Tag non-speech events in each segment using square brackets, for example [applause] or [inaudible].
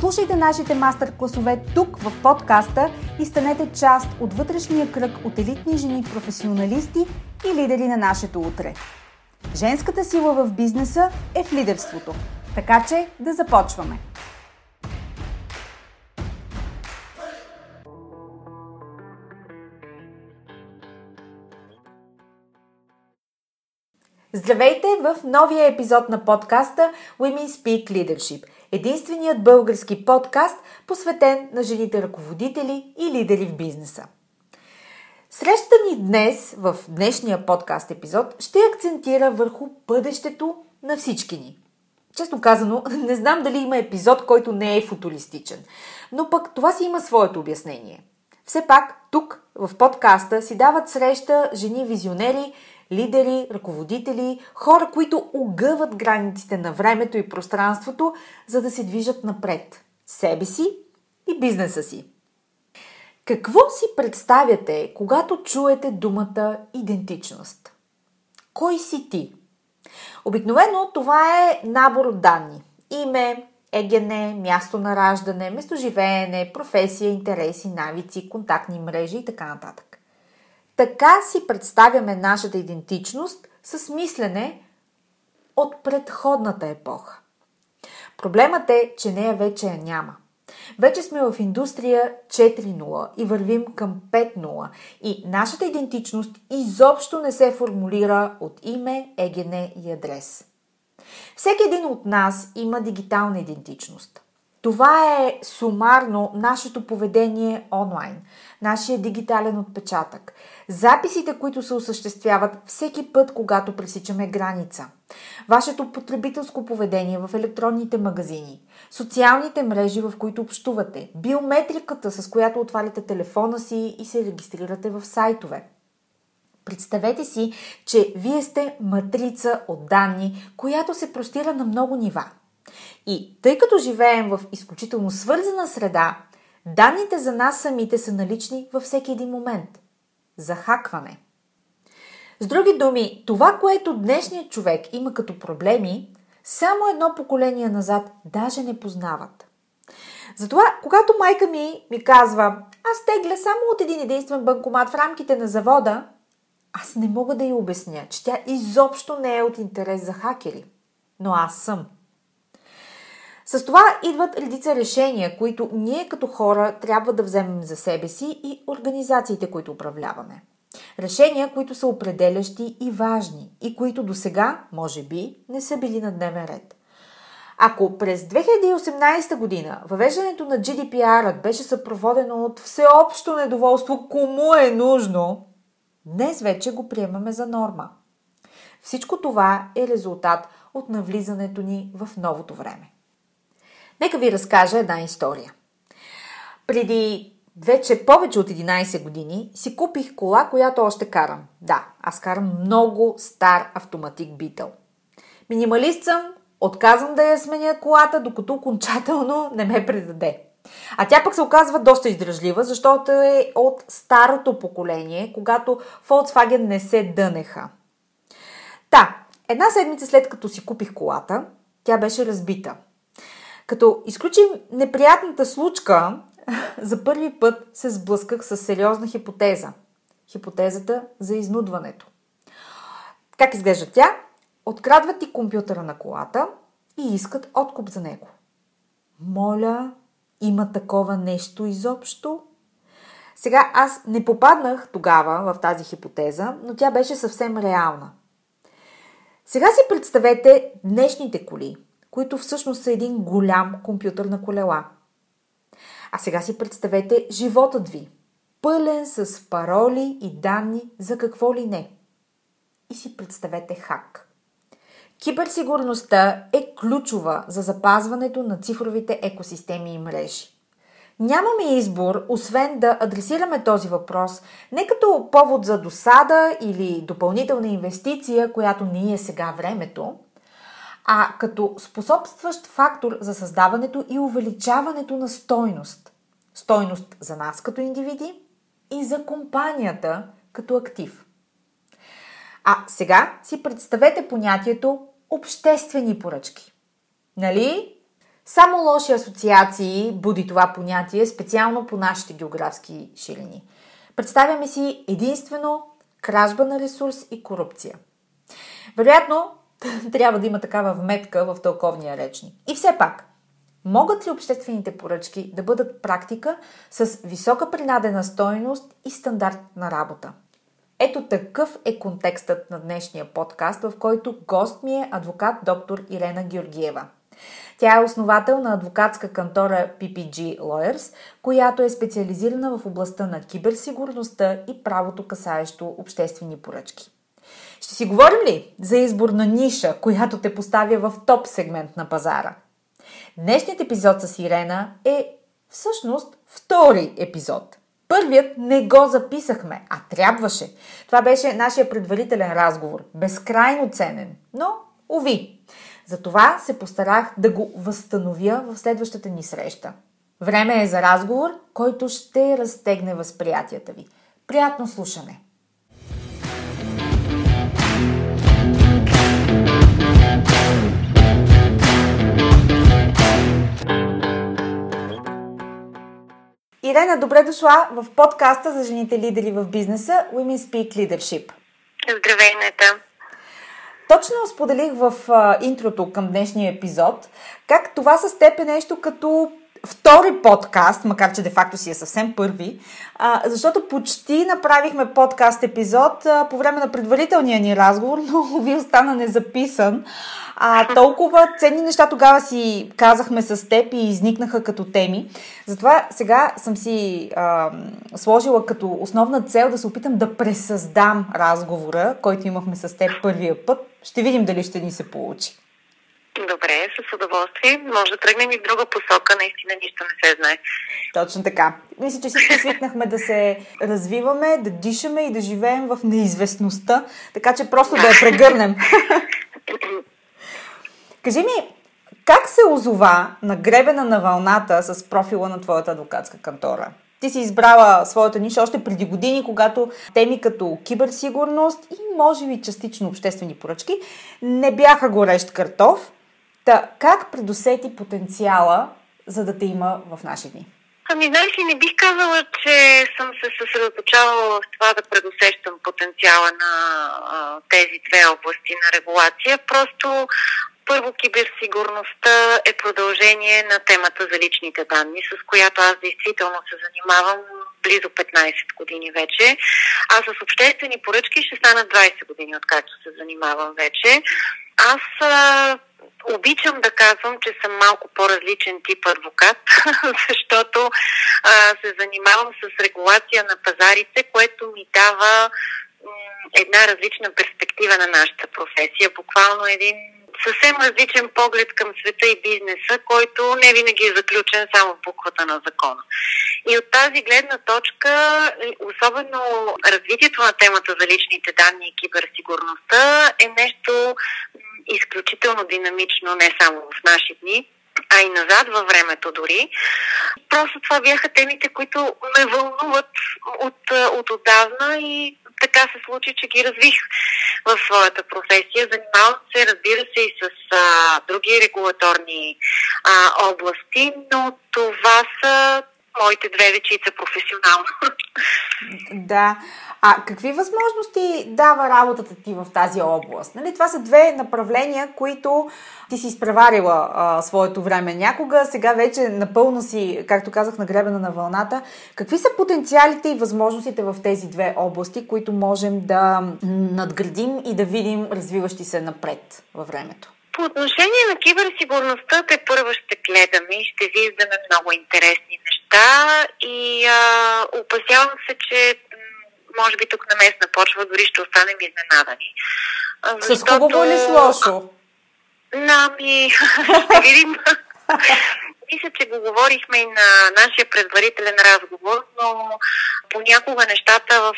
Слушайте нашите мастер-класове тук в подкаста и станете част от вътрешния кръг от елитни жени професионалисти и лидери на нашето утре. Женската сила в бизнеса е в лидерството. Така че да започваме! Здравейте в новия епизод на подкаста Women Speak Leadership – единственият български подкаст, посветен на жените ръководители и лидери в бизнеса. Срещата ни днес, в днешния подкаст епизод, ще акцентира върху бъдещето на всички ни. Честно казано, [laughs] не знам дали има епизод, който не е футуристичен, но пък това си има своето обяснение. Все пак, тук, в подкаста, си дават среща жени визионери, лидери, ръководители, хора, които огъват границите на времето и пространството, за да се движат напред себе си и бизнеса си. Какво си представяте, когато чуете думата идентичност? Кой си ти? Обикновено това е набор от данни. Име, ЕГН, място на раждане, местоживеене, професия, интереси, навици, контактни мрежи и така нататък. Така си представяме нашата идентичност с мислене от предходната епоха. Проблемът е, че нея вече я няма. Вече сме в индустрия 4.0 и вървим към 5.0 и нашата идентичност изобщо не се формулира от име, егене и адрес. Всеки един от нас има дигитална идентичност. Това е сумарно нашето поведение онлайн, нашия дигитален отпечатък, записите, които се осъществяват всеки път, когато пресичаме граница, вашето потребителско поведение в електронните магазини, социалните мрежи, в които общувате, биометриката, с която отваряте телефона си и се регистрирате в сайтове. Представете си, че вие сте матрица от данни, която се простира на много нива – и тъй като живеем в изключително свързана среда, данните за нас самите са налични във всеки един момент. Захакване. С други думи, това, което днешният човек има като проблеми, само едно поколение назад даже не познават. Затова, когато майка ми ми казва, аз тегля само от един единствен банкомат в рамките на завода, аз не мога да й обясня, че тя изобщо не е от интерес за хакери. Но аз съм. С това идват редица решения, които ние като хора трябва да вземем за себе си и организациите, които управляваме. Решения, които са определящи и важни и които до сега, може би, не са били на дневен ред. Ако през 2018 година въвеждането на GDPR беше съпроводено от всеобщо недоволство кому е нужно, днес вече го приемаме за норма. Всичко това е резултат от навлизането ни в новото време. Нека ви разкажа една история. Преди вече повече от 11 години си купих кола, която още карам. Да, аз карам много стар автоматик битъл. Минималист съм, отказвам да я сменя колата, докато окончателно не ме предаде. А тя пък се оказва доста издръжлива, защото е от старото поколение, когато Volkswagen не се дънеха. Та, една седмица след като си купих колата, тя беше разбита. Като изключим неприятната случка, [laughs] за първи път се сблъсках с сериозна хипотеза. Хипотезата за изнудването. Как изглежда тя? Открадват ти компютъра на колата и искат откуп за него. Моля, има такова нещо изобщо? Сега аз не попаднах тогава в тази хипотеза, но тя беше съвсем реална. Сега си представете днешните коли, които всъщност са един голям компютър на колела. А сега си представете животът ви, пълен с пароли и данни за какво ли не. И си представете хак. Киберсигурността е ключова за запазването на цифровите екосистеми и мрежи. Нямаме избор, освен да адресираме този въпрос не като повод за досада или допълнителна инвестиция, която ни е сега времето, а като способстващ фактор за създаването и увеличаването на стойност. Стойност за нас като индивиди и за компанията като актив. А сега си представете понятието обществени поръчки. Нали? Само лоши асоциации буди това понятие, специално по нашите географски ширини. Представяме си единствено кражба на ресурс и корупция. Вероятно, [laughs] трябва да има такава вметка в тълковния речник. И все пак, могат ли обществените поръчки да бъдат практика с висока принадена стойност и стандарт на работа? Ето такъв е контекстът на днешния подкаст, в който гост ми е адвокат доктор Ирена Георгиева. Тя е основател на адвокатска кантора PPG Lawyers, която е специализирана в областта на киберсигурността и правото касаещо обществени поръчки. Ще си говорим ли за избор на ниша, която те поставя в топ сегмент на пазара? Днешният епизод с Ирена е всъщност втори епизод. Първият не го записахме, а трябваше. Това беше нашия предварителен разговор. Безкрайно ценен, но уви. Затова се постарах да го възстановя в следващата ни среща. Време е за разговор, който ще разтегне възприятията ви. Приятно слушане! Ирена, добре дошла в подкаста за жените лидери в бизнеса Women Speak Leadership. Здравей, Нета! Точно споделих в интрото към днешния епизод как това с теб е нещо като втори подкаст, макар че де-факто си е съвсем първи, защото почти направихме подкаст епизод по време на предварителния ни разговор, но [laughs] ви остана незаписан. А толкова ценни неща тогава си казахме с теб и изникнаха като теми. Затова сега съм си а, сложила като основна цел да се опитам да пресъздам разговора, който имахме с теб първия път. Ще видим дали ще ни се получи. Добре, с удоволствие. Може да тръгнем и в друга посока, наистина нищо не се знае. Точно така. Мисля, че всички свикнахме да се развиваме, да дишаме и да живеем в неизвестността, така че просто да я прегърнем. [laughs] Кажи ми, как се озова на гребена на вълната с профила на твоята адвокатска кантора? Ти си избрала своята ниша още преди години, когато теми като киберсигурност и може би частично обществени поръчки не бяха горещ картоф. Та, как предусети потенциала, за да те има в наши дни? Ами, знаеш ли, не бих казала, че съм се съсредоточавала в това да предусещам потенциала на а, тези две области на регулация. Просто първо, киберсигурността е продължение на темата за личните данни, с която аз действително се занимавам близо 15 години вече. А с обществени поръчки ще станат 20 години, откакто се занимавам вече. Аз а, обичам да казвам, че съм малко по-различен тип адвокат, [laughs] защото а, се занимавам с регулация на пазарите, което ми дава м- една различна перспектива на нашата професия. Буквално един съвсем различен поглед към света и бизнеса, който не винаги е заключен само в буквата на закона. И от тази гледна точка, особено развитието на темата за личните данни и киберсигурността е нещо изключително динамично, не само в наши дни, а и назад във времето дори. Просто това бяха темите, които ме вълнуват от, от отдавна и така се случи, че ги развих в своята професия. Занимавам се, разбира се, и с а, други регулаторни а, области, но това са моите две дечица професионално. Да. А какви възможности дава работата ти в тази област? Нали, това са две направления, които ти си изпреварила а, своето време някога, сега вече напълно си, както казах, нагребена на вълната. Какви са потенциалите и възможностите в тези две области, които можем да надградим и да видим развиващи се напред във времето? По отношение на киберсигурността, те първо ще гледаме и ще виждаме много интересни неща и а, опасявам се, че може би тук на местна почва дори ще останем изненадани. Защото... С хубаво или с лошо? Нами, [laughs] ще видим. [laughs] Мисля, че го говорихме и на нашия предварителен разговор, но понякога нещата в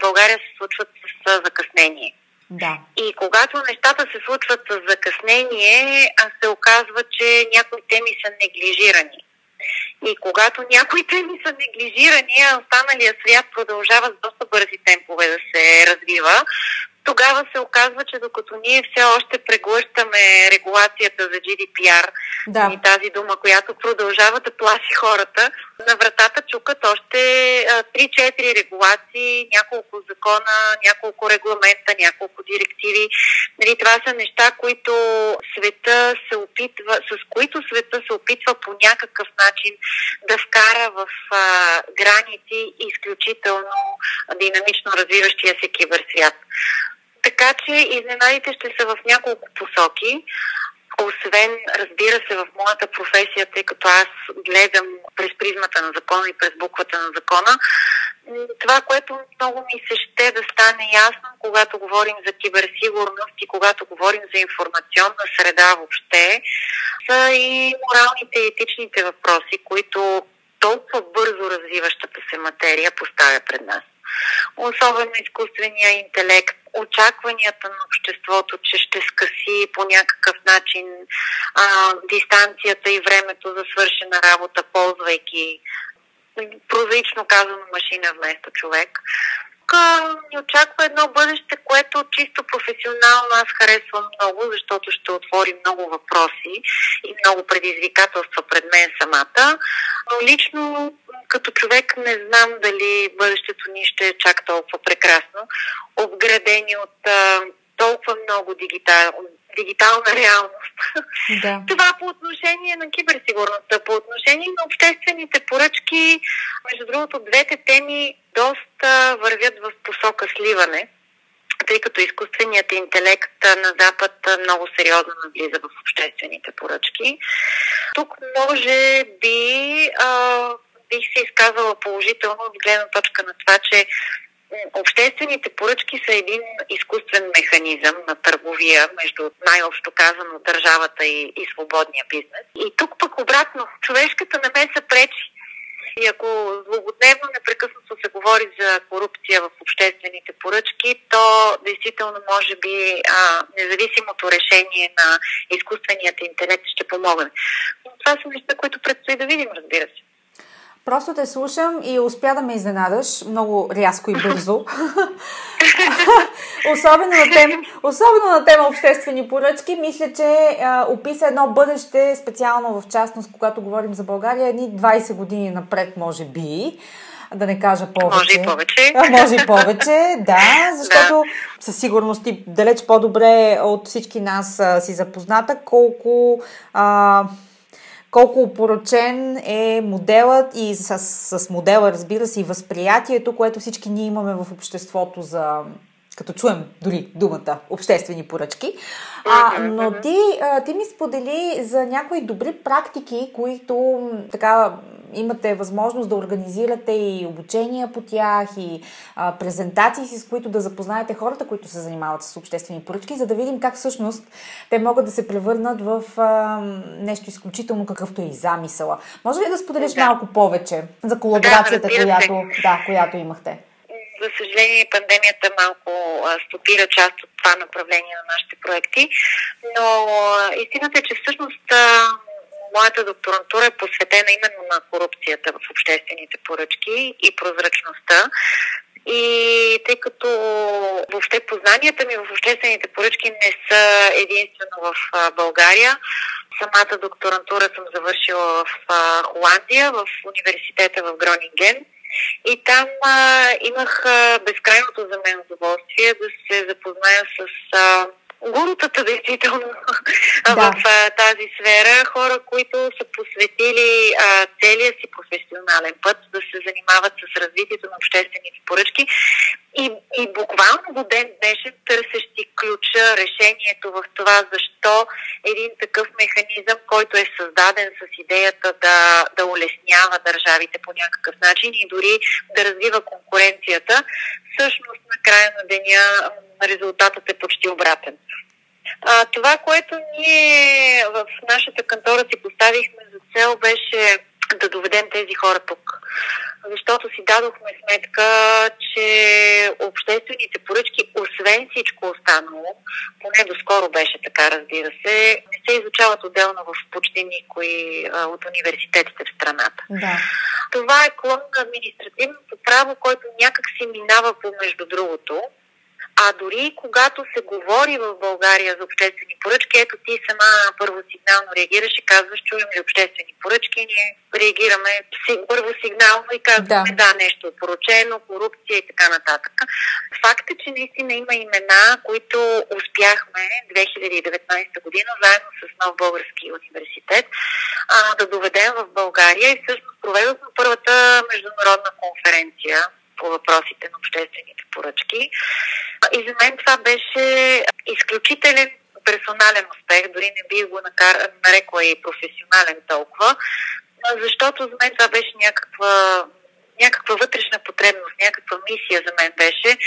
България се случват с закъснение. Да. И когато нещата се случват с закъснение, се оказва, че някои теми са неглижирани. И когато някои теми са неглижирани, а останалия свят продължава с доста бързи темпове да се развива, тогава се оказва, че докато ние все още преглъщаме регулацията за GDPR, да. и тази дума, която продължава да плаши хората, на вратата чукат още 3-4 регулации, няколко закона, няколко регламента, няколко директиви. Нали, това са неща, които света се опитва, с които света се опитва по някакъв начин да вкара в а, граници изключително динамично развиващия се киберсвят. Така че изненадите ще са в няколко посоки. Освен, разбира се, в моята професия, тъй като аз гледам през призмата на закона и през буквата на закона, това, което много ми се ще да стане ясно, когато говорим за киберсигурност и когато говорим за информационна среда въобще, са и моралните и етичните въпроси, които толкова бързо развиващата се материя поставя пред нас. Особено изкуствения интелект, очакванията на обществото, че ще скъси по някакъв начин а, дистанцията и времето за свършена работа, ползвайки прозаично казано машина вместо човек. Ни очаква едно бъдеще, което чисто професионално аз харесвам много, защото ще отвори много въпроси и много предизвикателства пред мен самата. Но лично като човек не знам дали бъдещето ни ще е чак толкова прекрасно, обградени от а, толкова много дигитал, дигитална реалност. Да. [laughs] Това по отношение на киберсигурността. По отношение на обществените поръчки, между другото, двете теми доста вървят в посока сливане тъй като изкуственият интелект на Запад много сериозно навлиза в обществените поръчки. Тук може би а, бих се изказала положително от гледна точка на това, че Обществените поръчки са един изкуствен механизъм на търговия между най-общо казано държавата и, и свободния бизнес. И тук пък обратно, човешката намеса пречи. И ако злободневно непрекъснато се говори за корупция в обществените поръчки, то действително може би а, независимото решение на изкуственият интелект ще помогне. Но това са неща, които предстои да видим, разбира се. Просто те слушам и успя да ме изненадаш много рязко и бързо. [laughs] особено, на тем, особено на тема обществени поръчки. Мисля, че а, описа едно бъдеще, специално в частност, когато говорим за България, едни 20 години напред, може би да не кажа повече. Може и повече. А, може и повече, да, [laughs] защото да. със сигурност и далеч по-добре от всички нас а, си запозната колко а, колко опорочен е моделът и с, с модела, разбира се, и възприятието, което всички ние имаме в обществото за като чуем дори думата обществени поръчки. А, но ти, ти ми сподели за някои добри практики, които така имате възможност да организирате и обучения по тях, и а, презентации, с които да запознаете хората, които се занимават с обществени поръчки, за да видим как всъщност те могат да се превърнат в а, нещо изключително, какъвто е и замисъла. Може ли да споделиш да. малко повече за колаборацията, да, която, да, която имахте? За съжаление, пандемията малко стопира част от това направление на нашите проекти, но истината е, че всъщност моята докторантура е посветена именно на корупцията в обществените поръчки и прозрачността. И тъй като въобще познанията ми в обществените поръчки не са единствено в България, самата докторантура съм завършила в Холандия, в университета в Гронинген. И там а, имах а, безкрайното за мен удоволствие да се запозная с а, гурутата, действително, да. в а, тази сфера. Хора, които са посветили а, целия си професионален път да се занимават с развитието на обществените поръчки и, и буквално до ден днешен търсещи ключа, решението в това, защо един такъв механизъм, който е създаден с идеята да, да улеснява държавите по някакъв начин и дори да развива конкуренцията, всъщност на края на деня резултатът е почти обратен. А, това, което ние в нашата кантора си поставихме за цел беше да доведем тези хора тук. Защото си дадохме сметка, че обществените поръчки, освен всичко останало, поне доскоро беше така, разбира се, не се изучават отделно в почти никой от университетите в страната. Да. Това е клон на административното право, който някак си минава помежду другото а дори когато се говори в България за обществени поръчки, ето ти сама първо сигнално реагираш и казваш, чуем ли обществени поръчки, ние реагираме първо сигнално и казваме да. да, нещо е поручено, корупция и така нататък. Факт е, че наистина има имена, които успяхме 2019 година, заедно с нов български университет, а, да доведем в България и всъщност проведохме първата международна конференция по въпросите на обществените поръчки. И за мен това беше изключителен персонален успех, дори не бих го нарекла и професионален толкова, защото за мен това беше някаква някаква вътрешна потребност, някаква мисия за мен беше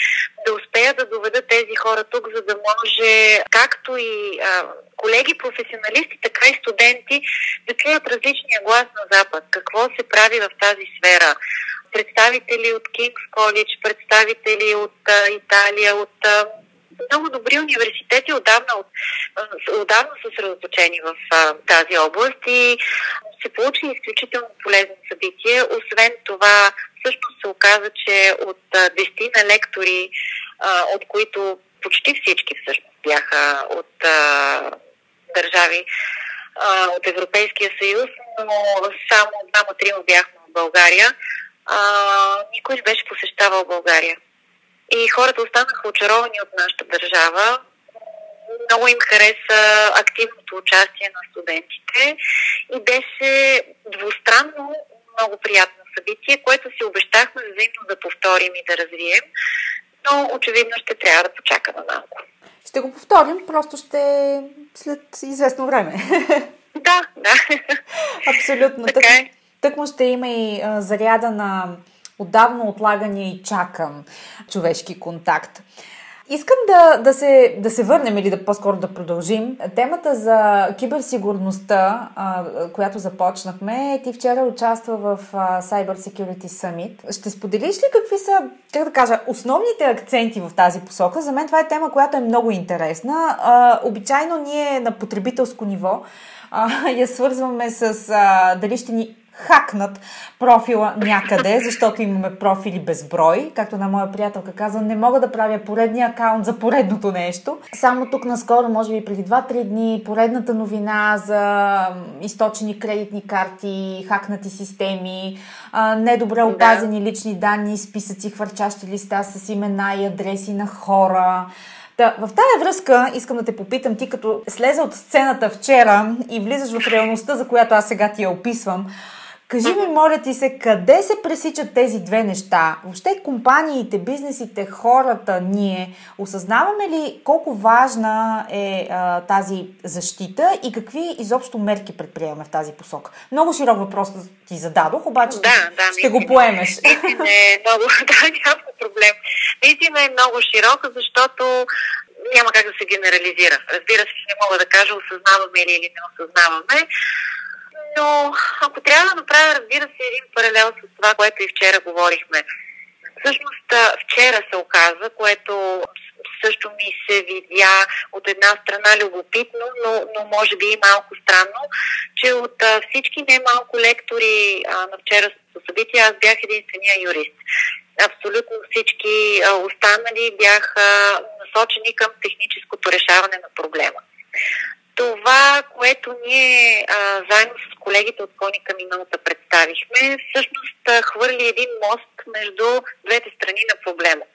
да успея да доведа тези хора тук, за да може както и а, колеги професионалисти, така и студенти да чуят различния глас на Запад. Какво се прави в тази сфера? Представители от Кингс Колледж, представители от а, Италия, от а, много добри университети отдавна, от, отдавна са съсредоточени в а, тази област и се получи изключително полезно събитие. Освен това, всъщност се оказа, че от дестина лектори, а, от които почти всички всъщност бяха от а, държави а, от Европейския съюз, но само двама-трима бяхме в България. А, никой не беше посещавал България. И хората останаха очаровани от нашата държава. Много им хареса активното участие на студентите и беше двустранно много приятно събитие, което си обещахме взаимно да повторим и да развием, но очевидно ще трябва да почакаме малко. Ще го повторим, просто ще след известно време. [laughs] Да, да. Абсолютно. Така е. Тък му ще има и а, заряда на отдавна отлагания и чакан човешки контакт. Искам да, да, се, да се върнем или да по-скоро да продължим. Темата за киберсигурността, а, която започнахме, ти вчера участва в а, Cyber Security Summit. Ще споделиш ли какви са, как да кажа, основните акценти в тази посока? За мен това е тема, която е много интересна. А, обичайно ние на потребителско ниво а, я свързваме с а, дали ще ни хакнат профила някъде, защото имаме профили безброй. Както на моя приятелка каза, не мога да правя поредния акаунт за поредното нещо. Само тук наскоро, може би преди 2-3 дни, поредната новина за източени кредитни карти, хакнати системи, недобре опазени лични данни, списъци, хвърчащи листа с имена и адреси на хора. Да, в тая връзка искам да те попитам, ти като слезе от сцената вчера и влизаш в реалността, за която аз сега ти я описвам, Кажи ми, моля ти се, къде се пресичат тези две неща? Въобще компаниите, бизнесите, хората, ние осъзнаваме ли колко важна е а, тази защита и какви изобщо мерки предприемаме в тази посока? Много широк въпрос ти зададох, обаче да, да, ще го поемеш. Наистина е много, [laughs] да, няма проблем. Наистина е много широк, защото няма как да се генерализира. Разбира се, не мога да кажа осъзнаваме или не осъзнаваме но ако трябва да направя, разбира се, един паралел с това, което и вчера говорихме. Всъщност, вчера се оказа, което също ми се видя от една страна любопитно, но, но може би и малко странно, че от а, всички немалко лектори а, на вчерашното събитие аз бях единствения юрист. Абсолютно всички а, останали бяха насочени към техническото решаване на проблема. Това, което ние а, заедно с колегите от Коника миналата представихме, всъщност хвърли един мост между двете страни на проблема.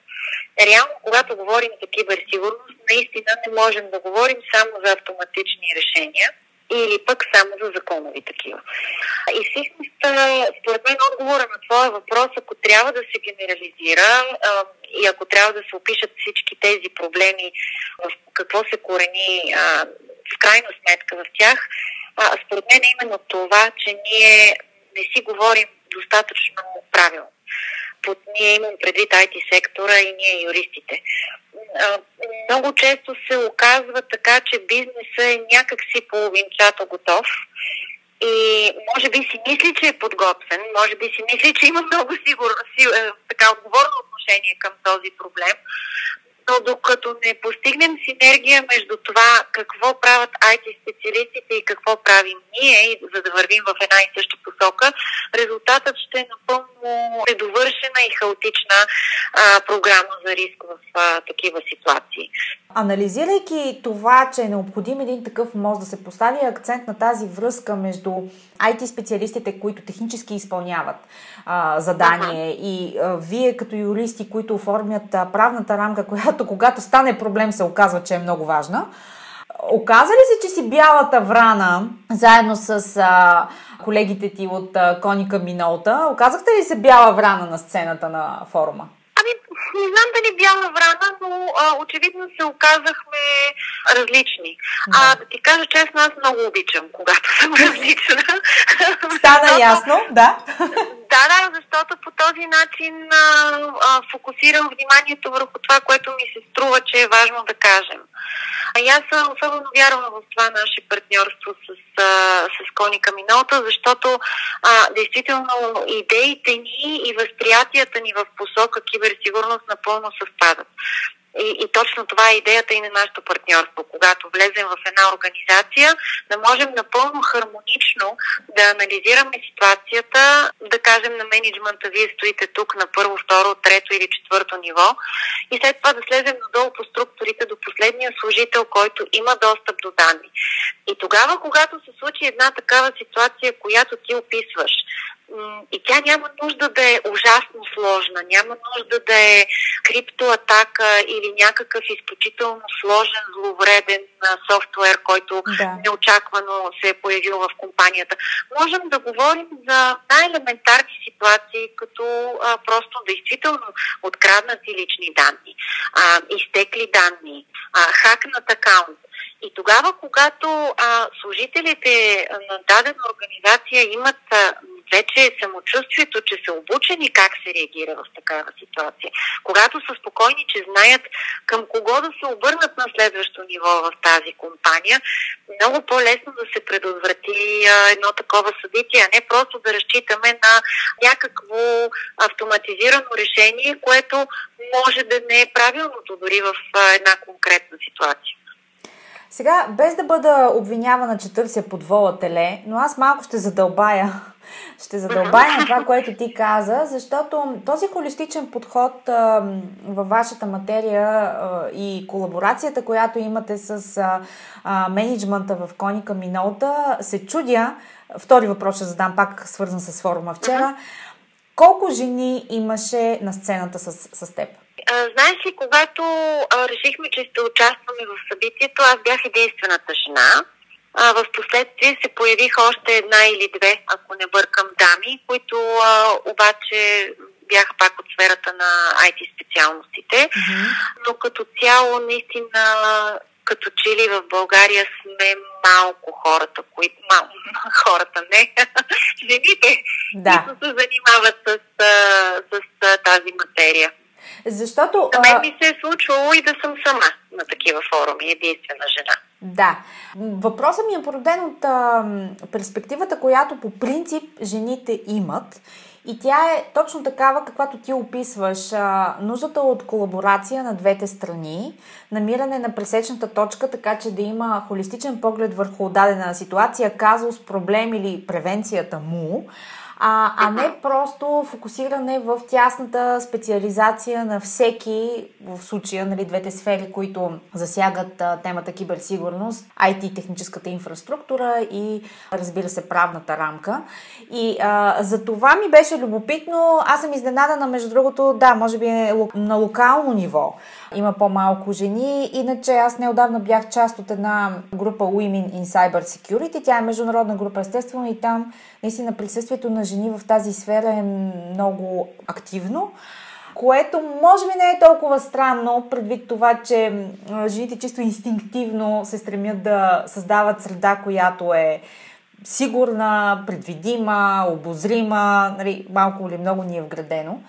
Реално, когато говорим за киберсигурност, наистина не можем да говорим само за автоматични решения или пък само за законови такива. И всъщност, според мен, отговора на твоя въпрос, ако трябва да се генерализира и ако трябва да се опишат всички тези проблеми, в какво се корени в крайна сметка в тях, според мен е именно това, че ние не си говорим достатъчно правилно под ние имам предвид IT сектора и ние юристите. Много често се оказва така, че бизнесът е някакси половинчато готов и може би си мисли, че е подготвен, може би си мисли, че има много сигурно, си, е, така отговорно отношение към този проблем, но докато не постигнем синергия между това какво правят IT специалистите и какво правим ние, за да вървим в една и съща посока, резултатът ще е напълно недовършена и хаотична а, програма за риск в а, такива ситуации. Анализирайки това, че е необходим един такъв мост да се постави акцент на тази връзка между IT специалистите, които технически изпълняват а, задание ага. и а, вие като юристи, които оформят а, правната рамка, която когато стане проблем се оказва, че е много важна. Оказа ли се, че си бялата врана, заедно с а, колегите ти от а, Коника Минолта, оказахте ли се бяла врана на сцената на форума? не знам дали бяла врана, но а, очевидно се оказахме различни. Да. А да ти кажа честно, аз много обичам, когато [laughs] съм различна. Стана ясно, да. [laughs] Да, да, защото по този начин а, а, фокусирам вниманието върху това, което ми се струва, че е важно да кажем. А и аз особено вярвам в това наше партньорство с, а, с Коника Минота, защото а, действително идеите ни и възприятията ни в посока киберсигурност напълно съвпадат. И, и точно това е идеята и на нашето партньорство. Когато влезем в една организация, да можем напълно хармонично да анализираме ситуацията, да кажем на менеджмента, вие стоите тук на първо, второ, трето или четвърто ниво и след това да слезем надолу по структурите до последния служител, който има достъп до данни. И тогава, когато се случи една такава ситуация, която ти описваш, и тя няма нужда да е ужасно сложна, няма нужда да е криптоатака или някакъв изключително сложен, зловреден софтуер, който да. неочаквано се е появил в компанията. Можем да говорим за най-елементарни ситуации, като а, просто действително откраднати лични данни, а, изтекли данни, а, хакнат акаунт. И тогава, когато а, служителите на дадена организация имат а, вече самочувствието, че са обучени как се реагира в такава ситуация, когато са спокойни, че знаят към кого да се обърнат на следващо ниво в тази компания, много по-лесно да се предотврати а, едно такова събитие, а не просто да разчитаме на някакво автоматизирано решение, което може да не е правилното дори в а, една конкретна ситуация. Сега, без да бъда обвинявана, че търся под вола теле, но аз малко ще задълбая [laughs] ще задълбая на това, което ти каза, защото този холистичен подход а, във вашата материя а, и колаборацията, която имате с а, а, менеджмента в Коника Минолта, се чудя. Втори въпрос ще задам пак свързан с форума вчера. Колко жени имаше на сцената с, с теб? Знаеш ли, когато а, решихме, че ще участваме в събитието, аз бях единствената жена. А, в последствие се появиха още една или две, ако не бъркам, дами, които а, обаче бяха пак от сферата на IT специалностите. Mm-hmm. Но като цяло, наистина, като че ли в България сме малко хората, които малко [laughs] хората не, [laughs] жените, да. които се занимават с, с, с тази материя. Защото... На мен ми се е случвало и да съм сама на такива форуми, единствена жена. Да. Въпросът ми е породен от а, перспективата, която по принцип жените имат И тя е точно такава, каквато ти описваш. А, нуждата от колаборация на двете страни, намиране на пресечната точка, така че да има холистичен поглед върху дадена ситуация, казус, проблем или превенцията му а, а не просто фокусиране в тясната специализация на всеки, в случая, нали, двете сфери, които засягат а, темата киберсигурност, IT, техническата инфраструктура и, разбира се, правната рамка. И а, за това ми беше любопитно. Аз съм изненадана, между другото, да, може би е на локално ниво има по-малко жени. Иначе аз неодавна бях част от една група Women in Cyber Security. Тя е международна група, естествено, и там наистина присъствието на жени в тази сфера е много активно което може би не е толкова странно, предвид това, че жените чисто инстинктивно се стремят да създават среда, която е сигурна, предвидима, обозрима, нали, малко или много ни е вградено.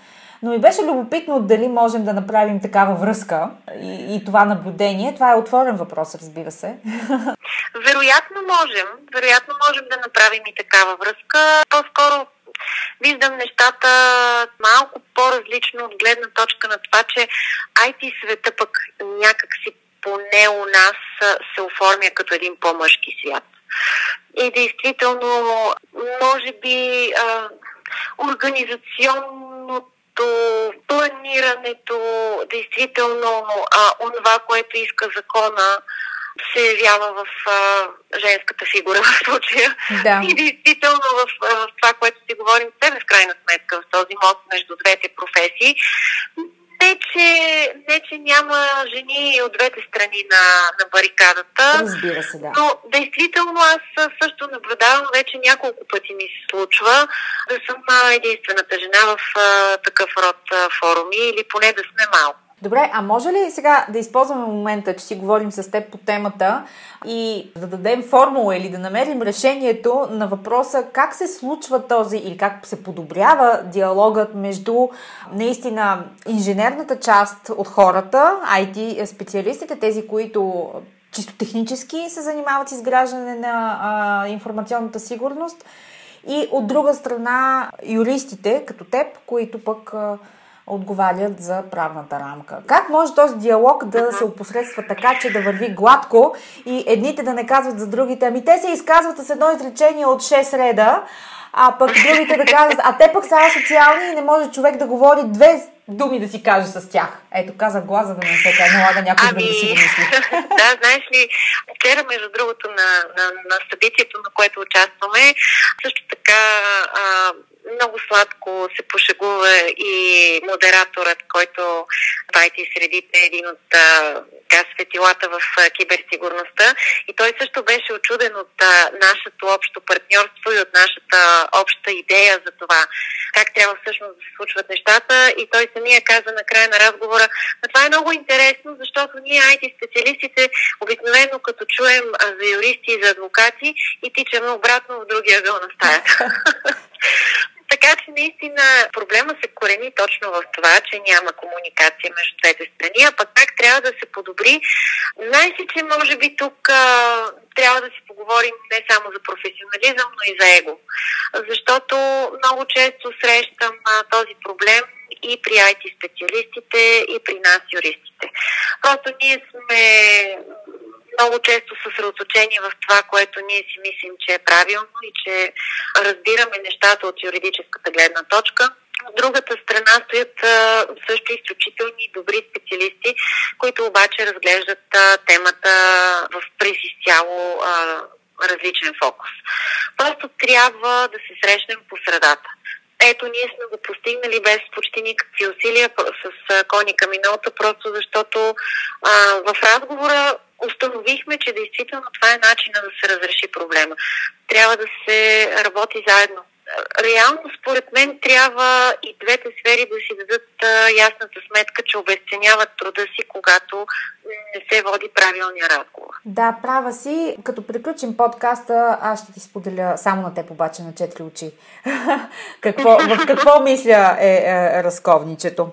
Но ми беше любопитно дали можем да направим такава връзка и, и това наблюдение. Това е отворен въпрос, разбира се. [laughs] Вероятно можем. Вероятно можем да направим и такава връзка. По-скоро виждам нещата малко по-различно от гледна точка на това, че IT света пък някакси поне у нас се оформя като един по-мъжки свят. И действително, може би, организационното планирането, действително а, онова, което иска закона, се явява в а, женската фигура [laughs] в случая. Да. И действително в, в това, което си говорим с тебе в крайна сметка, в този мост между двете професии, не че, не, че няма жени от двете страни на, на барикадата. Разбира се, да. Но действително аз също наблюдавам, вече няколко пъти ми се случва да съм единствената жена в а, такъв род а, форуми или поне да сме малко. Добре, а може ли сега да използваме момента, че си говорим с теб по темата и да дадем формула или да намерим решението на въпроса как се случва този или как се подобрява диалогът между наистина инженерната част от хората, IT специалистите, тези, които чисто технически се занимават с изграждане на а, информационната сигурност и от друга страна юристите, като теб, които пък а, отговарят за правната рамка. Как може този диалог да се опосредства така, че да върви гладко и едните да не казват за другите, ами те се изказват с едно изречение от 6 реда, а пък другите да казват, а те пък са социални и не може човек да говори две думи да си каже с тях. Ето, каза глас, за да не се налага някой ами, да си го мисли. [laughs] да, знаеш ли, вчера, между другото, на, на, на събитието, на което участваме, също така а, много сладко се пошегува и модераторът, който Пайти средите е един от така, светилата в киберсигурността. И той също беше очуден от а, нашето общо партньорство и от нашата обща идея за това как трябва всъщност да се случват нещата. И той самия каза на края на разговора, но това е много интересно, защото ние IT специалистите обикновено като чуем за юристи и за адвокати и тичаме обратно в другия ъгъл на стаята. [laughs] Така че наистина проблема се корени точно в това, че няма комуникация между двете страни, а пък как трябва да се подобри. Знаеш ли, че може би тук а, трябва да си поговорим не само за професионализъм, но и за его. Защото много често срещам а, този проблем и при IT специалистите, и при нас юристите. Просто ние сме много често съсредоточени в това, което ние си мислим, че е правилно и че разбираме нещата от юридическата гледна точка. От другата страна стоят също изключителни добри специалисти, които обаче разглеждат темата в през изцяло различен фокус. Просто трябва да се срещнем по средата. Ето, ние сме го постигнали без почти никакви усилия с коника миналата, просто защото а, в разговора установихме, че действително това е начина да се разреши проблема. Трябва да се работи заедно. Реално, според мен, трябва и двете сфери да си дадат а, ясната сметка, че обесценяват труда си, когато не се води правилния разговор. Да, права си. Като приключим подкаста, аз ще ти споделя само на теб обаче на четири очи. [laughs] какво, в какво мисля е, е разковничето?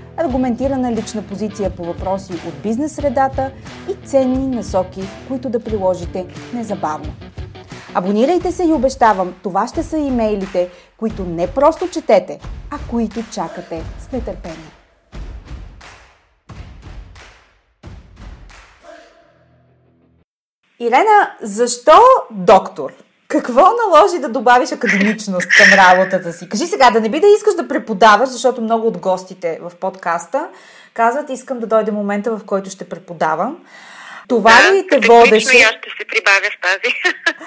аргументирана лична позиция по въпроси от бизнес средата и ценни насоки, които да приложите незабавно. Абонирайте се и обещавам, това ще са имейлите, които не просто четете, а които чакате с нетърпение. Ирена, защо доктор? Какво наложи да добавиш академичност към работата си? Кажи сега, да не би да искаш да преподаваш, защото много от гостите в подкаста казват, искам да дойде момента, в който ще преподавам. Това да, ли те водеше? Аз ще се прибавя в тази.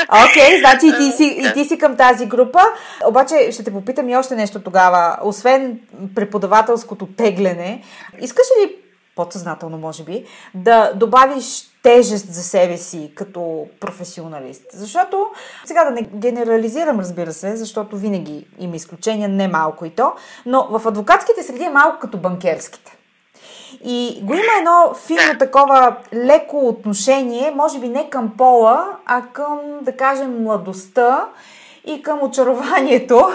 [laughs] Окей, okay, значи и ти, си, и ти си към тази група. Обаче ще те попитам и още нещо тогава. Освен преподавателското тегляне, искаш ли подсъзнателно, може би, да добавиш тежест за себе си като професионалист. Защото, сега да не генерализирам, разбира се, защото винаги има изключения, не малко и то, но в адвокатските среди е малко като банкерските. И го има едно финно такова леко отношение, може би не към пола, а към, да кажем, младостта и към очарованието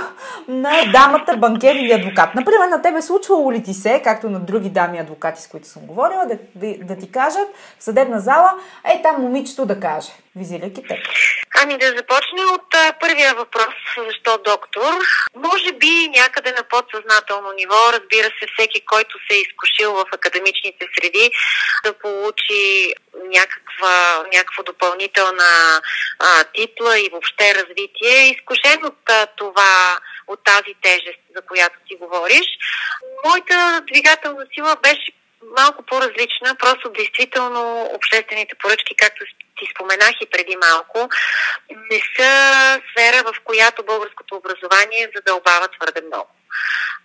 на дамата, банкер или адвокат. Например, на тебе случвало ли ти се, както на други дами адвокати, с които съм говорила, да, да, да ти кажат в съдебна зала, е там момичето да каже, визирайки теб? Ами да започнем от а, първия въпрос, защо доктор. Може би някъде на подсъзнателно ниво, разбира се, всеки, който се е изкушил в академичните среди, да получи някаква, някаква допълнителна а, титла и въобще развитие, е изкушен от а, това, от тази тежест, за която ти говориш. Моята двигателна сила беше малко по-различна, просто действително обществените поръчки, както ти споменах и преди малко, не са сфера, в която българското образование задълбава твърде много,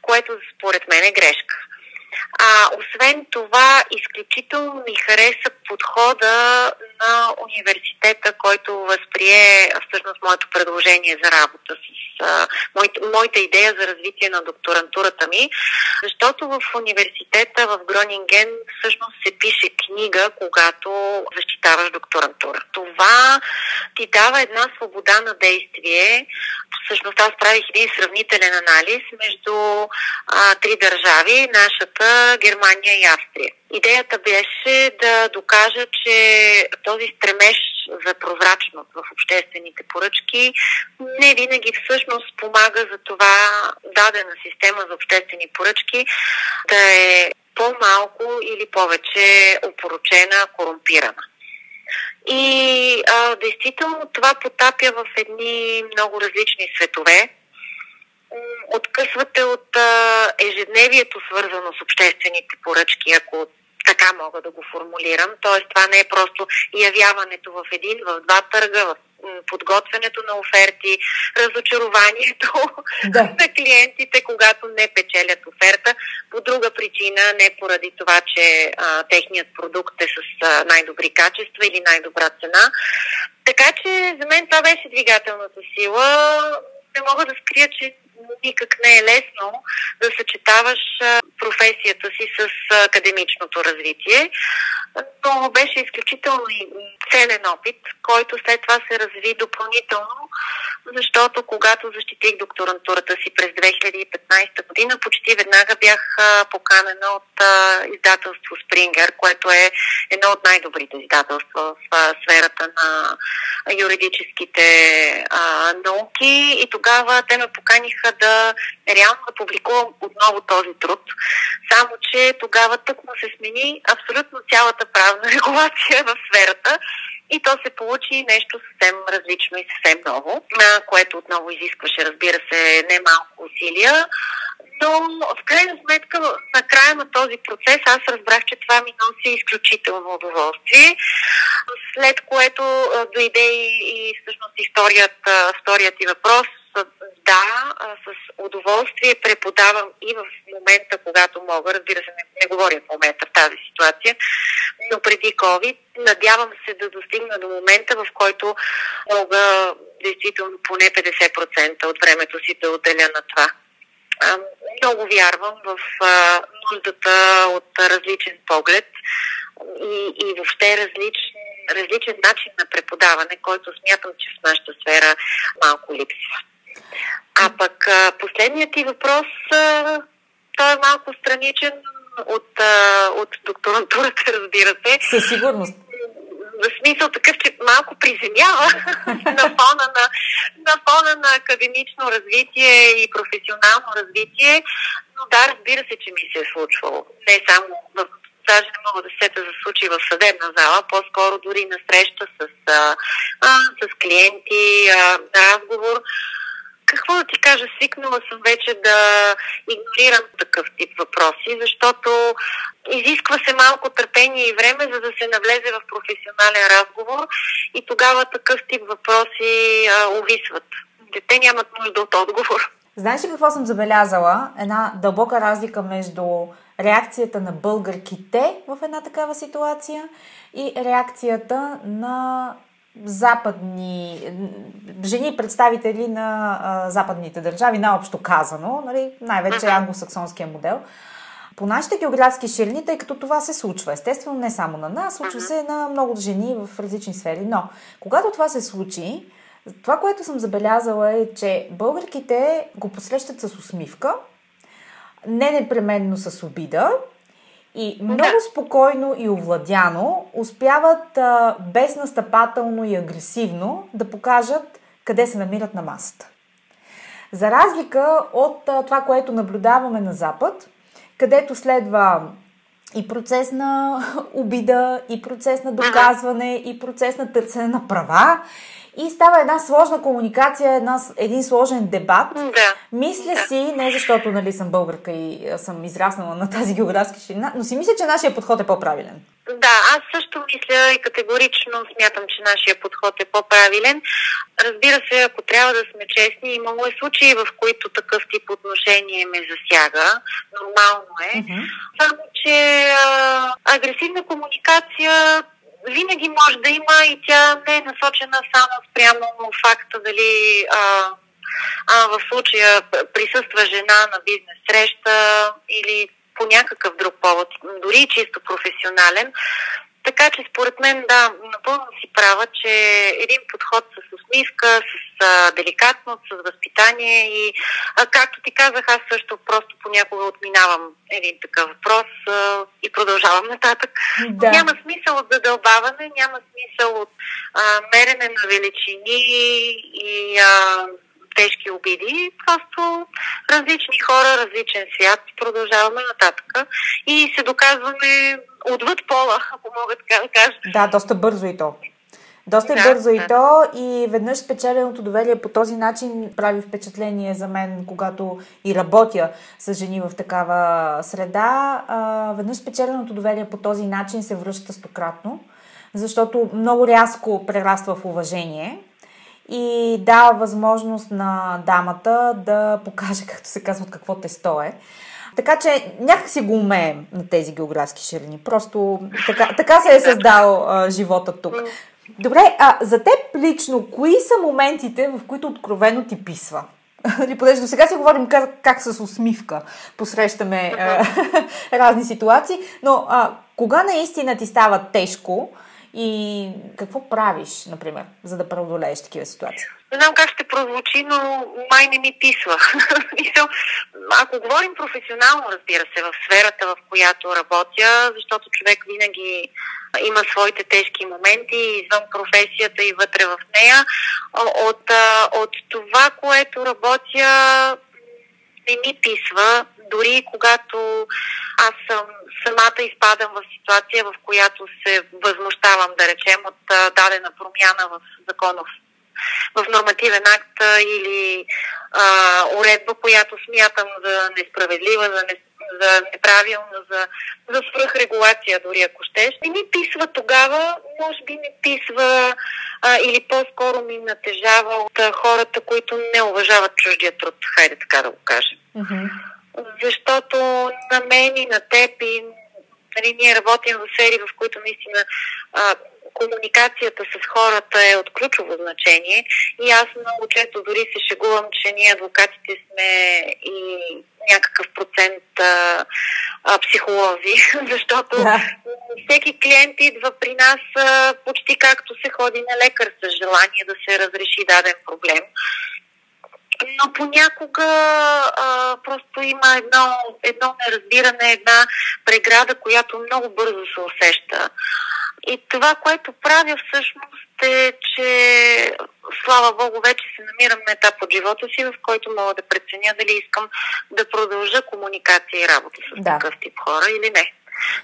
което според мен е грешка. А, освен това, изключително ми хареса подхода на университета, който възприе всъщност моето предложение за работа с моята, моята идея за развитие на докторантурата ми, защото в университета в Гронинген всъщност се пише книга, когато защитаваш докторантура. Това ти дава една свобода на действие. Всъщност аз правих един сравнителен анализ между а, три държави, нашата Германия и Австрия. Идеята беше да докажа, че този стремеж за прозрачност в обществените поръчки не винаги всъщност помага за това дадена система за обществени поръчки да е по-малко или повече опоручена, корумпирана. И а, действително това потапя в едни много различни светове. Откъсвате от а, ежедневието, свързано с обществените поръчки, ако така мога да го формулирам. Тоест, това не е просто явяването в един, в два търга, в подготвянето на оферти, разочарованието да. [laughs] на клиентите, когато не печелят оферта, по друга причина, не поради това, че а, техният продукт е с а, най-добри качества или най-добра цена. Така че за мен това беше двигателната сила. Не мога да скрия, че никак не е лесно да съчетаваш професията си с академичното развитие, но беше изключително ценен опит, който след това се разви допълнително, защото когато защитих докторантурата си през 2015 година, почти веднага бях поканена от издателство Springer, което е едно от най-добрите издателства в сферата на юридическите науки. И тогава те ме поканиха да реално да публикувам отново този труд. Само, че тогава тък му се смени абсолютно цялата правна [laughs] регулация в сферата и то се получи нещо съвсем различно и съвсем ново, което отново изискваше, разбира се, не малко усилия. Но в крайна сметка, на края на този процес, аз разбрах, че това ми носи изключително удоволствие, след което дойде и, и всъщност историят, вторият ти въпрос – да, с удоволствие преподавам и в момента, когато мога. Разбира се, не, не говоря в момента в тази ситуация, но преди COVID. Надявам се да достигна до момента, в който мога действително поне 50% от времето си да отделя на това. Много вярвам в нуждата от различен поглед и, и въобще различен, различен начин на преподаване, който смятам, че в нашата сфера малко липсва. А пък последният ти въпрос, той е малко страничен от, от докторантурата, разбира се. Със сигурност. В смисъл такъв, че малко приземява [laughs] на фона на, на фона на академично развитие и професионално развитие. Но да, разбира се, че ми се е случвало. Не само в даже не мога да сета за случаи в съдебна зала, по-скоро дори на среща с, а, а, с клиенти, а, разговор какво да ти кажа, свикнала съм вече да игнорирам такъв тип въпроси, защото изисква се малко търпение и време, за да се навлезе в професионален разговор и тогава такъв тип въпроси а, увисват. Те нямат нужда от отговор. Знаеш ли какво съм забелязала? Една дълбока разлика между реакцията на българките в една такава ситуация и реакцията на западни жени, представители на а, западните държави, наобщо казано, нали, най-вече англосаксонския модел. По нашите географски ширини, тъй като това се случва, естествено не само на нас, случва се на много жени в различни сфери, но когато това се случи, това, което съм забелязала е, че българките го посрещат с усмивка, не непременно с обида, и много да. спокойно и овладяно успяват а, безнастъпателно и агресивно да покажат къде се намират на масата. За разлика от а, това, което наблюдаваме на Запад, където следва и процес на [laughs] обида, и процес на доказване, и процес на търсене на права, и става една сложна комуникация, една, един сложен дебат. Да. Мисля да. си, не защото нали, съм българка и съм израснала на тази географска ширина, но си мисля, че нашия подход е по-правилен. Да, аз също мисля и категорично смятам, че нашия подход е по-правилен. Разбира се, ако трябва да сме честни, имало е случаи, в които такъв тип отношение ме засяга. Нормално е. Uh-huh. Само, че а, агресивна комуникация винаги може да има и тя не е насочена само спрямо факта дали а, а, в случая присъства жена на бизнес среща или по някакъв друг повод, дори чисто професионален. Така че според мен, да, напълно си права, че един подход с усмивка, с а, деликатност, с възпитание и, а, както ти казах, аз също просто понякога отминавам един такъв въпрос а, и продължавам нататък. Да. Няма смисъл от задълбаване, няма смисъл от а, мерене на величини и а, тежки обиди, просто различни хора, различен свят, продължаваме нататък и се доказваме отвъд пола, ако мога така да кажа. Да, доста бързо и то. Доста да, бързо да. и то и веднъж спечеленото доверие по този начин прави впечатление за мен, когато и работя с жени в такава среда. А, веднъж спечеленото доверие по този начин се връща стократно, защото много рязко прераства в уважение и дава възможност на дамата да покаже, [laughs] както се казва, какво тесто е. Така че някак си го умеем на тези географски ширини. Просто така, така се е създал а, живота тук. Добре, а за теб лично, кои са моментите, в които откровено ти писва? [laughs] Нали, понеже до сега си говорим как, как с усмивка посрещаме а, [laughs] разни ситуации, но а, кога наистина ти става тежко и какво правиш, например, за да преодолееш такива ситуации? Не знам как ще прозвучи, но май не ми писва. [laughs] Ако говорим професионално, разбира се, в сферата, в която работя, защото човек винаги има своите тежки моменти извън професията и вътре в нея, от, от това, което работя, не ми писва дори когато аз съм самата изпадам в ситуация, в която се възмущавам, да речем, от дадена промяна в законов в нормативен акт или а, уредба, която смятам за несправедлива, за, не, за неправилна, за, за свръхрегулация, дори ако щеш. Не ми писва тогава, може би ми писва а, или по-скоро ми натежава от хората, които не уважават чуждия труд, хайде така да го кажем. Mm-hmm. Защото на мен и на теб и нали, ние работим в сфери, в които наистина а, комуникацията с хората е от ключово значение и аз много често дори се шегувам, че ние адвокатите сме и някакъв процент а, а, психолози, [laughs] защото да. всеки клиент идва при нас а, почти както се ходи на лекар с желание да се разреши даден проблем но понякога а, просто има едно, едно неразбиране, една преграда, която много бързо се усеща. И това, което правя всъщност е, че слава Богу, вече се намирам на етап от живота си, в който мога да преценя дали искам да продължа комуникация и работа с да. такъв тип хора или не.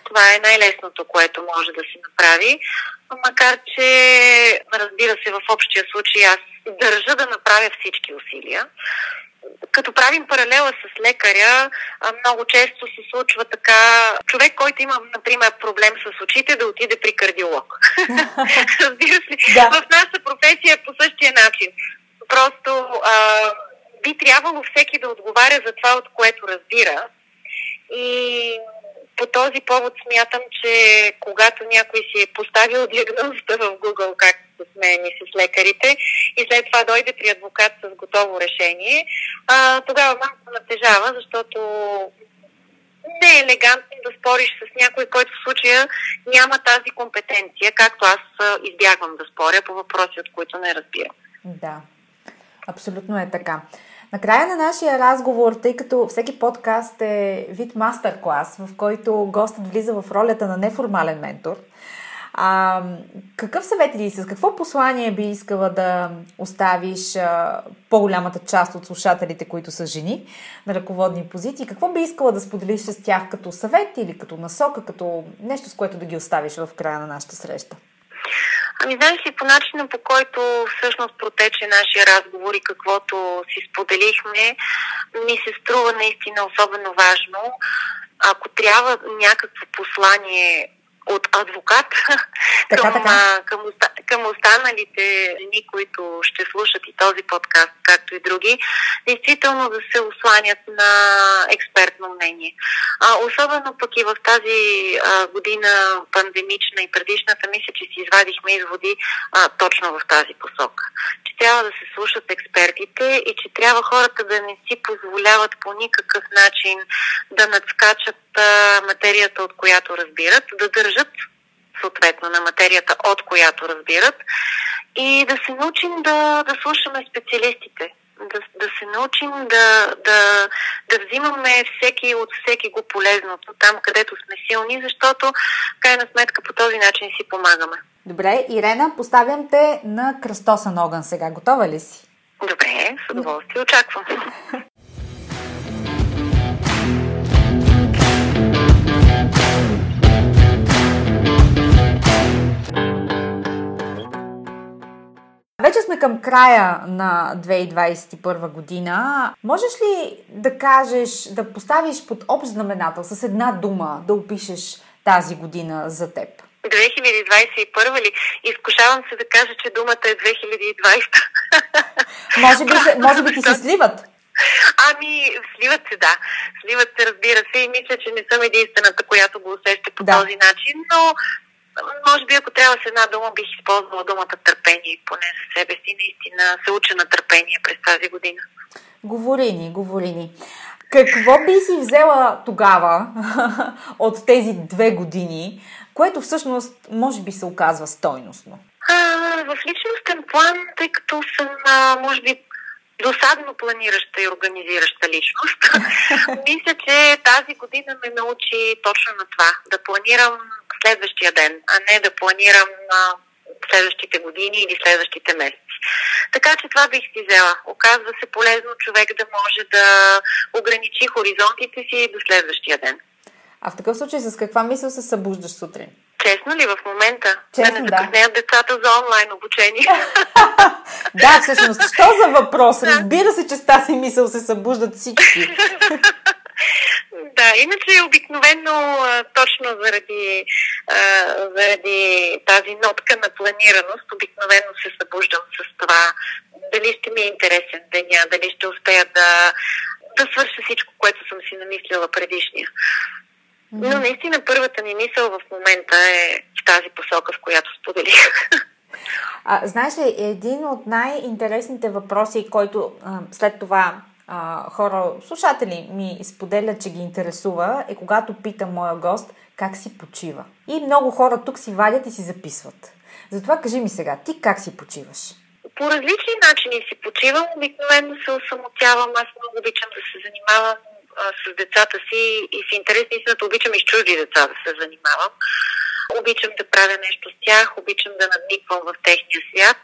Това е най-лесното, което може да се направи. Макар, че, разбира се, в общия случай аз държа да направя всички усилия като правим паралела с лекаря, много често се случва така, човек, който има, например, проблем с очите, да отиде при кардиолог. [laughs] Разбира се, да. в нашата професия е по същия начин. Просто а, би трябвало всеки да отговаря за това, от което разбира. И по този повод смятам, че когато някой си е поставил диагнозата в Google, както с мен и с лекарите, и след това дойде при адвокат с готово решение, а, тогава малко натежава, защото не е елегантно да спориш с някой, който в случая няма тази компетенция, както аз избягвам да споря по въпроси, от които не разбирам. Да, абсолютно е така. Накрая на нашия разговор, тъй като всеки подкаст е вид мастер-клас, в който гостът влиза в ролята на неформален ментор, а, какъв съвет или с какво послание би искала да оставиш а, по-голямата част от слушателите, които са жени на ръководни позиции? Какво би искала да споделиш с тях като съвет или като насока, като нещо, с което да ги оставиш в края на нашата среща? Ами знаеш ли, по начина по който всъщност протече нашия разговор и каквото си споделихме, ми се струва наистина особено важно. Ако трябва някакво послание от адвокат [laughs] така, към, така. Към, към останалите жени, които ще слушат и този подкаст, както и други, действително да се осланят на експертно мнение. А, особено пък и в тази а, година пандемична и предишната, мисля, че си извадихме изводи а, точно в тази посока. Че трябва да се слушат експертите и че трябва хората да не си позволяват по никакъв начин да надскачат а, материята, от която разбират, да държат съответно на материята, от която разбират и да се научим да, да слушаме специалистите, да, да се научим да, да, да взимаме всеки от всеки го полезното, там където сме силни, защото крайна сметка по този начин си помагаме. Добре, Ирена, поставям те на кръстосан огън сега. Готова ли си? Добре, с удоволствие очаквам. [laughs] Вече сме към края на 2021 година. Можеш ли да кажеш, да поставиш под общ знаменател с една дума да опишеш тази година за теб? 2021 ли? Изкушавам се да кажа, че думата е 2020. Може би, може би ти се сливат? Ами, сливат се, да. Сливат се, разбира се, и мисля, че не съм единствената, която го усеща по да. този начин, но може би ако трябва с една дума бих използвала думата търпение, поне за себе си. Наистина се уча на търпение през тази година. Говори ни, говори ни. Какво би си взела тогава [laughs] от тези две години, което всъщност може би се оказва стойностно? А, в личностен план, тъй като съм, а, може би, досадно планираща и организираща личност. [laughs] Мисля, че тази година ме научи точно на това. Да планирам следващия ден, а не да планирам а, следващите години или следващите месеци. Така че това бих си взела. Оказва се полезно човек да може да ограничи хоризонтите си до следващия ден. А в такъв случай с каква мисъл се събуждаш сутрин? Честно ли в момента? Честно, да не закъснеят да. децата за онлайн обучение. [laughs] да, всъщност, що за въпрос? Разбира се, че с тази мисъл се събуждат всички. [laughs] [laughs] Да, иначе обикновено точно заради, заради тази нотка на планираност, обикновено се събуждам с това дали ще ми е интересен деня, дали ще успея да, да свърша всичко, което съм си намислила предишния. Но наистина първата ми мисъл в момента е в тази посока, в която споделих. [laughs] А, знаеш ли, един от най-интересните въпроси, който а, след това а, хора, слушатели ми споделят, че ги интересува, е когато пита моя гост как си почива. И много хора тук си вадят и си записват. Затова кажи ми сега, ти как си почиваш? По различни начини си почивам. Обикновено се осамотявам. Аз много обичам да се занимавам а, с децата си и в интерес истината обичам и с чужди деца да се занимавам. Обичам да правя нещо с тях, обичам да надниквам в техния свят.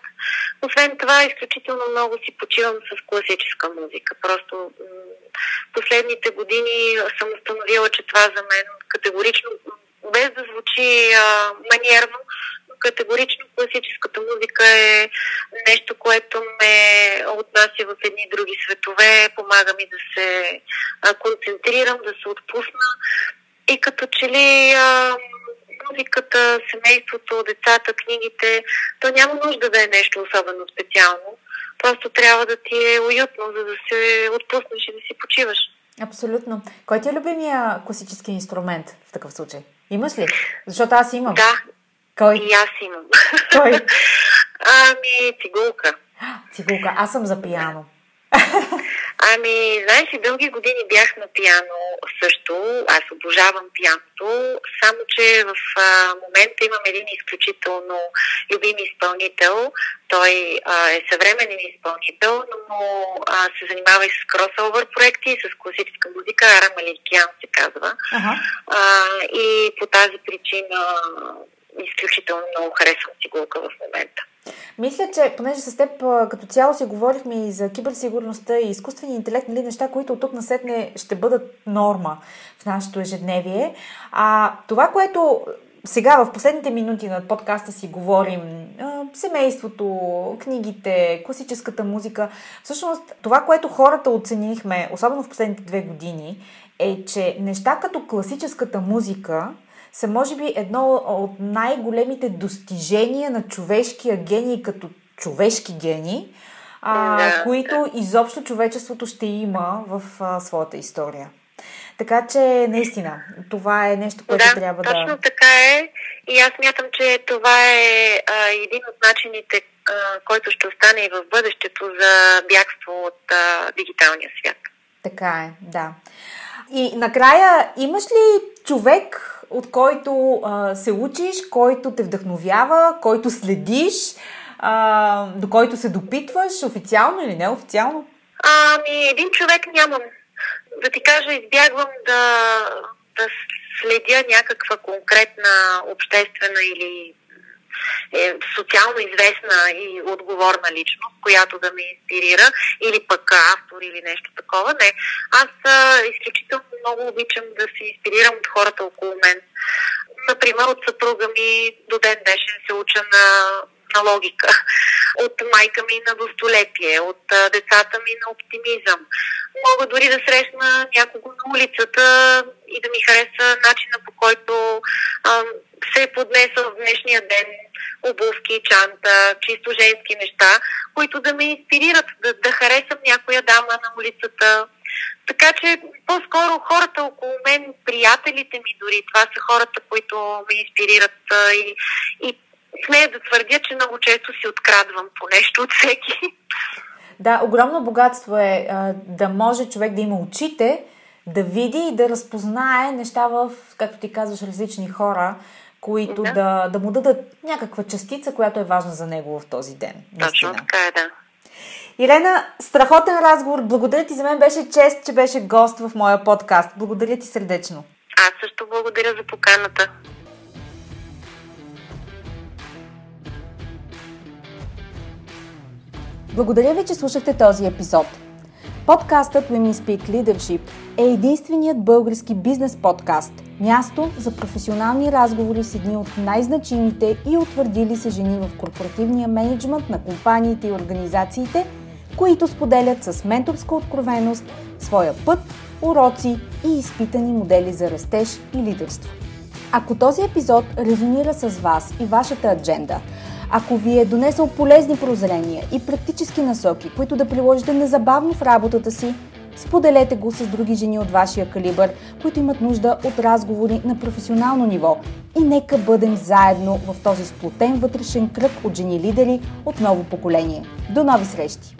Освен това, изключително много си почивам с класическа музика. Просто последните години съм установила, че това за мен категорично, без да звучи а, манерно, категорично класическата музика е нещо, което ме отнася в едни други светове, помага ми да се концентрирам, да се отпусна. И като че ли музиката, семейството, децата, книгите, то няма нужда да е нещо особено специално. Просто трябва да ти е уютно, за да се отпуснеш и да си почиваш. Абсолютно. Кой ти е любимия класически инструмент в такъв случай? Имаш ли? Защото аз имам. Да. Кой? И аз имам. Кой? [laughs] ами, цигулка. Цигулка. Аз съм за пияно. [laughs] Ами, знаеш ли, дълги години бях на пиано също. Аз обожавам пианото, само че в а, момента имам един изключително любим изпълнител. Той а, е съвременен изпълнител, но а, се занимава и с кросовър проекти, и с класическа музика. Ара Маликян се казва. Ага. А, и по тази причина изключително много харесвам цигулка в момента. Мисля, че понеже с теб като цяло си говорихме и за киберсигурността и изкуствения интелект, нали, неща, които от тук насетне ще бъдат норма в нашето ежедневие. А това, което сега в последните минути на подкаста си говорим семейството, книгите, класическата музика. Всъщност това, което хората оценихме, особено в последните две години, е, че неща като класическата музика са може би едно от най-големите достижения на човешкия гений като човешки гений, а, които изобщо човечеството ще има в а, своята история. Така че, наистина, това е нещо, което да, трябва да... точно така е. И аз мятам, че това е а, един от начините, а, който ще остане и в бъдещето за бягство от а, дигиталния свят. Така е, да. И накрая, имаш ли човек, от който а, се учиш, който те вдъхновява, който следиш, а, до който се допитваш, официално или неофициално? Ами, един човек нямам. Да ти кажа, избягвам да, да следя някаква конкретна обществена или е социално известна и отговорна личност, която да ме инспирира, или пък автор или нещо такова. Не. Аз а, изключително много обичам да се инспирирам от хората около мен. Например, от съпруга ми до ден днешен се уча на, на логика, от майка ми на достолепие, от децата ми на оптимизъм. Мога дори да срещна някого на улицата и да ми хареса начина по който се е поднесъл в днешния ден обувки, чанта, чисто женски неща, които да ме инспирират, да, да харесам някоя дама на улицата. Така че по-скоро хората около мен, приятелите ми дори, това са хората, които ме инспирират и, и смея да твърдя, че много често си открадвам по нещо от всеки. Да, огромно богатство е да може човек да има очите, да види и да разпознае неща в, както ти казваш, различни хора, които да. да, да му дадат някаква частица, която е важна за него в този ден. Точно така е, да. Ирена, страхотен разговор. Благодаря ти за мен. Беше чест, че беше гост в моя подкаст. Благодаря ти сърдечно. Аз също благодаря за поканата. Благодаря ви, че слушахте този епизод. Подкастът Women Speak Leadership е единственият български бизнес подкаст – място за професионални разговори с едни от най-значимите и утвърдили се жени в корпоративния менеджмент на компаниите и организациите, които споделят с менторска откровеност своя път, уроци и изпитани модели за растеж и лидерство. Ако този епизод резонира с вас и вашата адженда – ако ви е донесъл полезни прозрения и практически насоки, които да приложите незабавно в работата си, споделете го с други жени от вашия калибър, които имат нужда от разговори на професионално ниво. И нека бъдем заедно в този сплотен вътрешен кръг от жени лидери от ново поколение. До нови срещи!